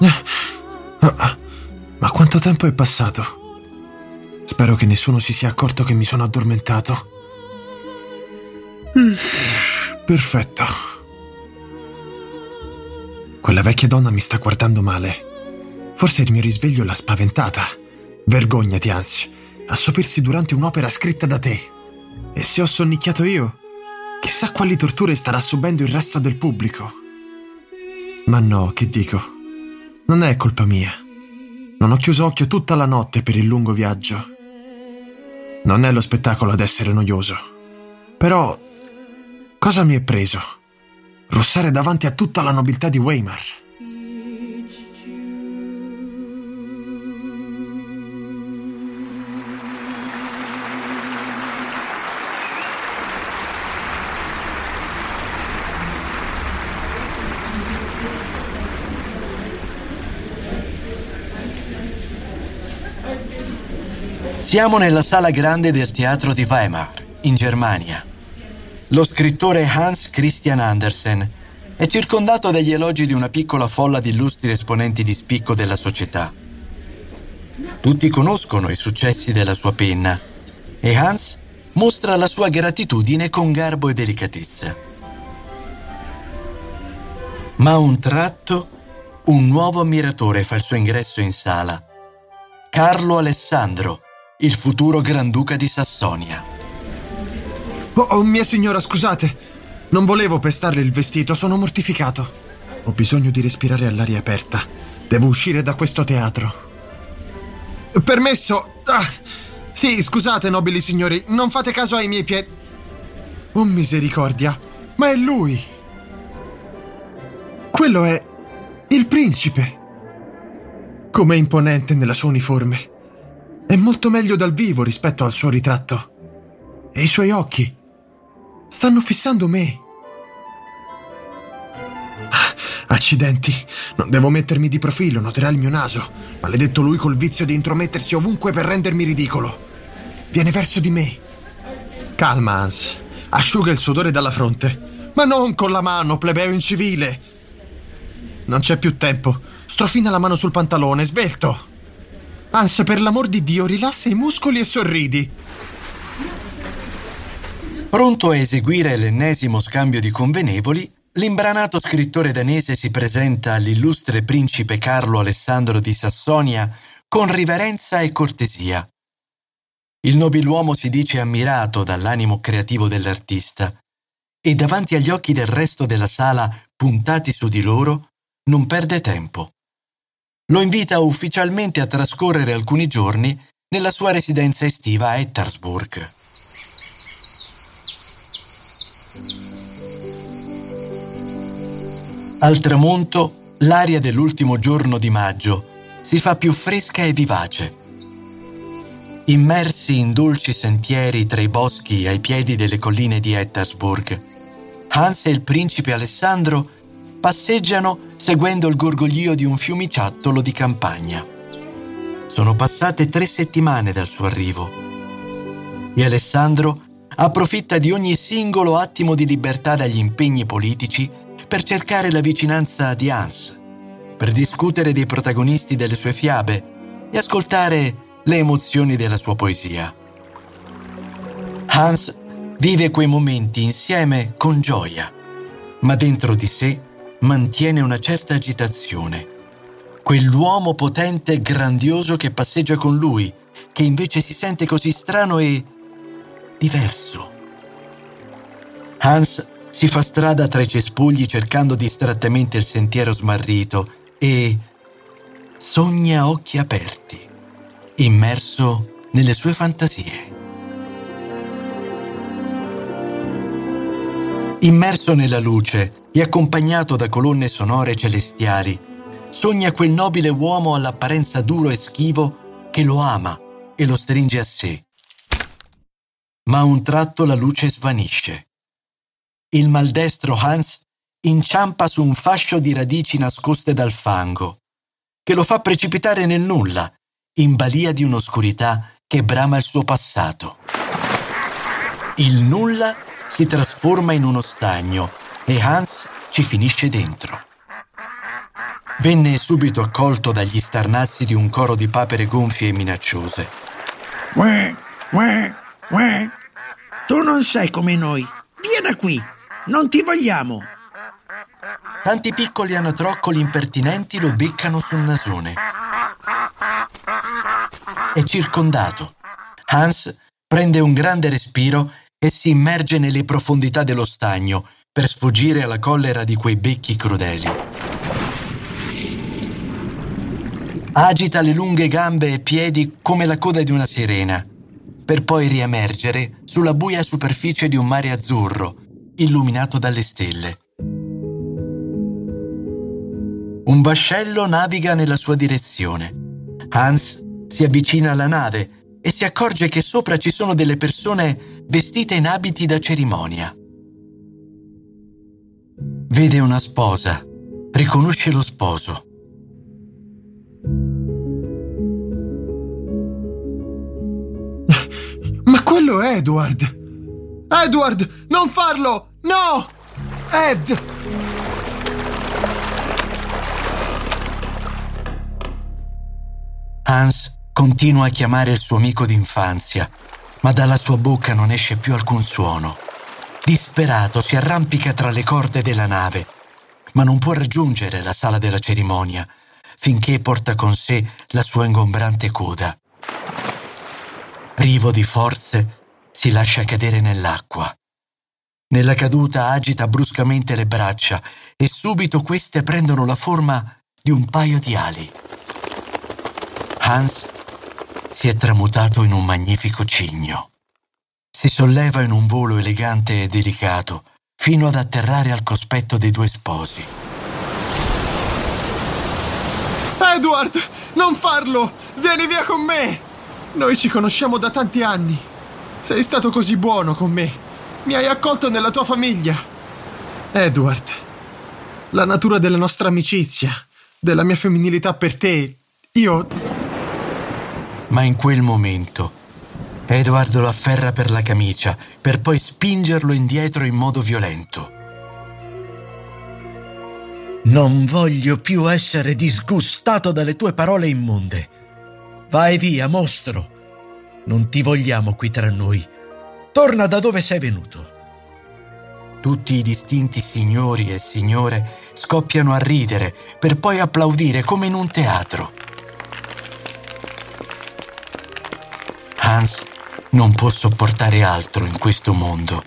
Roses die. Ma quanto tempo è passato? Spero che nessuno si sia accorto che mi sono addormentato. Mm, Perfetto. Quella vecchia donna mi sta guardando male. Forse il mio risveglio l'ha spaventata. Vergognati, anzi, a sopirsi durante un'opera scritta da te. E se ho sonnicchiato io? Chissà quali torture starà subendo il resto del pubblico. Ma no, che dico? Non è colpa mia. Non ho chiuso occhio tutta la notte per il lungo viaggio. Non è lo spettacolo ad essere noioso. Però, cosa mi è preso? Russare davanti a tutta la nobiltà di Weimar. Siamo nella sala grande del teatro di Weimar, in Germania. Lo scrittore Hans Christian Andersen è circondato dagli elogi di una piccola folla di illustri esponenti di spicco della società. Tutti conoscono i successi della sua penna e Hans mostra la sua gratitudine con garbo e delicatezza. Ma a un tratto un nuovo ammiratore fa il suo ingresso in sala. Carlo Alessandro, il futuro Granduca di Sassonia. Oh, oh, mia signora, scusate. Non volevo pestarle il vestito, sono mortificato. Ho bisogno di respirare all'aria aperta. Devo uscire da questo teatro. Permesso. Ah, sì, scusate, nobili signori, non fate caso ai miei piedi. Oh, misericordia. Ma è lui. Quello è il principe. Com'è imponente nella sua uniforme. È molto meglio dal vivo rispetto al suo ritratto. E i suoi occhi stanno fissando me. Ah, Accidenti, non devo mettermi di profilo, noterà il mio naso. Maledetto lui col vizio di intromettersi ovunque per rendermi ridicolo. Viene verso di me. Calma, Hans. Asciuga il sudore dalla fronte. Ma non con la mano, plebeo incivile. Non c'è più tempo. Strofina la mano sul pantalone, svelto. Hans, per l'amor di Dio, rilassa i muscoli e sorridi. Pronto a eseguire l'ennesimo scambio di convenevoli, l'imbranato scrittore danese si presenta all'illustre principe Carlo Alessandro di Sassonia con riverenza e cortesia. Il nobiluomo si dice ammirato dall'animo creativo dell'artista e davanti agli occhi del resto della sala puntati su di loro non perde tempo. Lo invita ufficialmente a trascorrere alcuni giorni nella sua residenza estiva a Ettersburg. Al tramonto, l'aria dell'ultimo giorno di maggio si fa più fresca e vivace. Immersi in dolci sentieri tra i boschi ai piedi delle colline di Ettersburg, Hans e il principe Alessandro passeggiano seguendo il gorgoglio di un fiumiciattolo di campagna. Sono passate tre settimane dal suo arrivo e Alessandro approfitta di ogni singolo attimo di libertà dagli impegni politici per cercare la vicinanza di Hans, per discutere dei protagonisti delle sue fiabe e ascoltare le emozioni della sua poesia. Hans vive quei momenti insieme con gioia, ma dentro di sé mantiene una certa agitazione. Quell'uomo potente e grandioso che passeggia con lui, che invece si sente così strano e diverso. Hans si fa strada tra i cespugli cercando distrattamente il sentiero smarrito e sogna a occhi aperti, immerso nelle sue fantasie. Immerso nella luce e accompagnato da colonne sonore celestiali, sogna quel nobile uomo all'apparenza duro e schivo che lo ama e lo stringe a sé. Ma a un tratto la luce svanisce. Il maldestro Hans inciampa su un fascio di radici nascoste dal fango, che lo fa precipitare nel nulla, in balia di un'oscurità che brama il suo passato. Il nulla si trasforma in uno stagno e Hans ci finisce dentro. Venne subito accolto dagli starnazzi di un coro di papere gonfie e minacciose. Uè, uè, uè. Tu non sei come noi. Vieni qui. Non ti vogliamo. Tanti piccoli anatroccoli impertinenti lo beccano sul nasone. È circondato. Hans prende un grande respiro e si immerge nelle profondità dello stagno per sfuggire alla collera di quei becchi crudeli. Agita le lunghe gambe e piedi come la coda di una sirena, per poi riemergere sulla buia superficie di un mare azzurro, illuminato dalle stelle. Un vascello naviga nella sua direzione. Hans si avvicina alla nave e si accorge che sopra ci sono delle persone vestite in abiti da cerimonia. Vede una sposa, riconosce lo sposo. Ma quello è Edward! Edward, non farlo! No! Ed! Hans continua a chiamare il suo amico d'infanzia, ma dalla sua bocca non esce più alcun suono. Disperato si arrampica tra le corde della nave, ma non può raggiungere la sala della cerimonia finché porta con sé la sua ingombrante coda. Privo di forze, si lascia cadere nell'acqua. Nella caduta agita bruscamente le braccia e subito queste prendono la forma di un paio di ali. Hans si è tramutato in un magnifico cigno. Si solleva in un volo elegante e delicato fino ad atterrare al cospetto dei due sposi. Edward, non farlo! Vieni via con me! Noi ci conosciamo da tanti anni. Sei stato così buono con me. Mi hai accolto nella tua famiglia. Edward, la natura della nostra amicizia, della mia femminilità per te, io... Ma in quel momento Edward lo afferra per la camicia per poi spingerlo indietro in modo violento. Non voglio più essere disgustato dalle tue parole immonde. Vai via, mostro. Non ti vogliamo qui tra noi. Torna da dove sei venuto. Tutti i distinti signori e signore scoppiano a ridere per poi applaudire come in un teatro. Hans non può sopportare altro in questo mondo.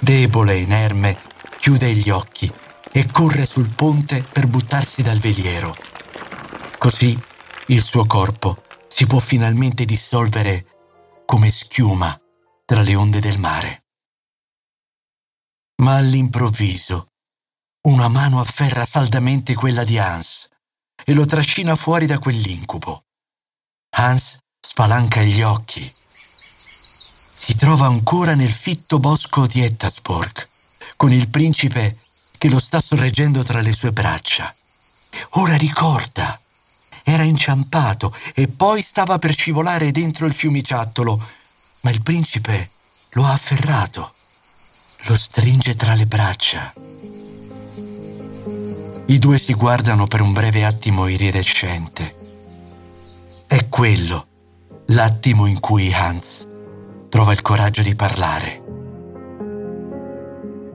Debole e inerme, chiude gli occhi e corre sul ponte per buttarsi dal veliero. Così il suo corpo si può finalmente dissolvere come schiuma tra le onde del mare. Ma all'improvviso una mano afferra saldamente quella di Hans e lo trascina fuori da quell'incubo. Hans spalanca gli occhi. Si trova ancora nel fitto bosco di Ettasburg, con il principe che lo sta sorreggendo tra le sue braccia. Ora ricorda. Era inciampato e poi stava per scivolare dentro il fiumiciattolo, ma il principe lo ha afferrato. Lo stringe tra le braccia. I due si guardano per un breve attimo iridescente. È quello l'attimo in cui Hans trova il coraggio di parlare.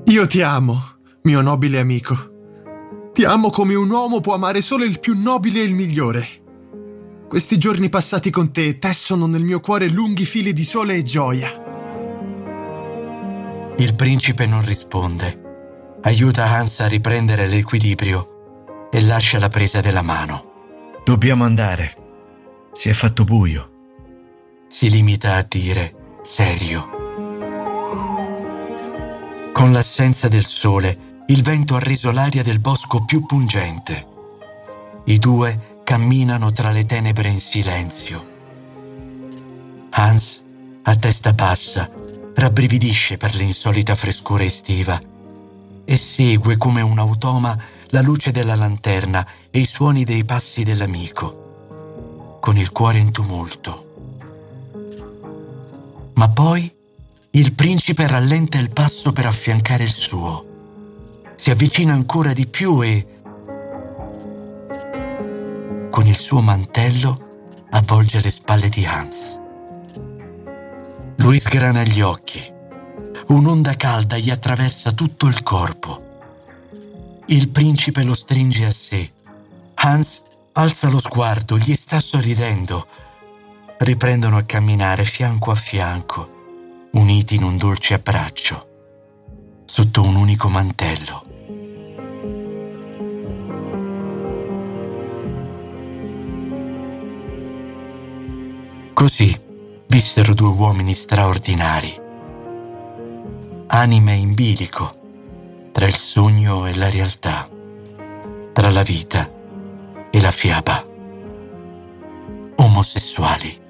Io ti amo, mio nobile amico. Ti amo come un uomo può amare solo il più nobile e il migliore. Questi giorni passati con te tessono nel mio cuore lunghi fili di sole e gioia. Il principe non risponde. Aiuta Hans a riprendere l'equilibrio e lascia la presa della mano. Dobbiamo andare. Si è fatto buio. Si limita a dire serio. Con l'assenza del sole, il vento ha reso l'aria del bosco più pungente. I due camminano tra le tenebre in silenzio. Hans, a testa bassa, rabbrividisce per l'insolita frescura estiva e segue come un automa la luce della lanterna e i suoni dei passi dell'amico, con il cuore in tumulto. Ma poi il principe rallenta il passo per affiancare il suo. Si avvicina ancora di più e, con il suo mantello, avvolge le spalle di Hans. Lui sgrana gli occhi. Un'onda calda gli attraversa tutto il corpo. Il principe lo stringe a sé. Hans alza lo sguardo, gli sta sorridendo. Riprendono a camminare fianco a fianco, uniti in un dolce abbraccio, sotto un unico mantello. Così vissero due uomini straordinari, anime in bilico tra il sogno e la realtà, tra la vita e la fiaba, omosessuali.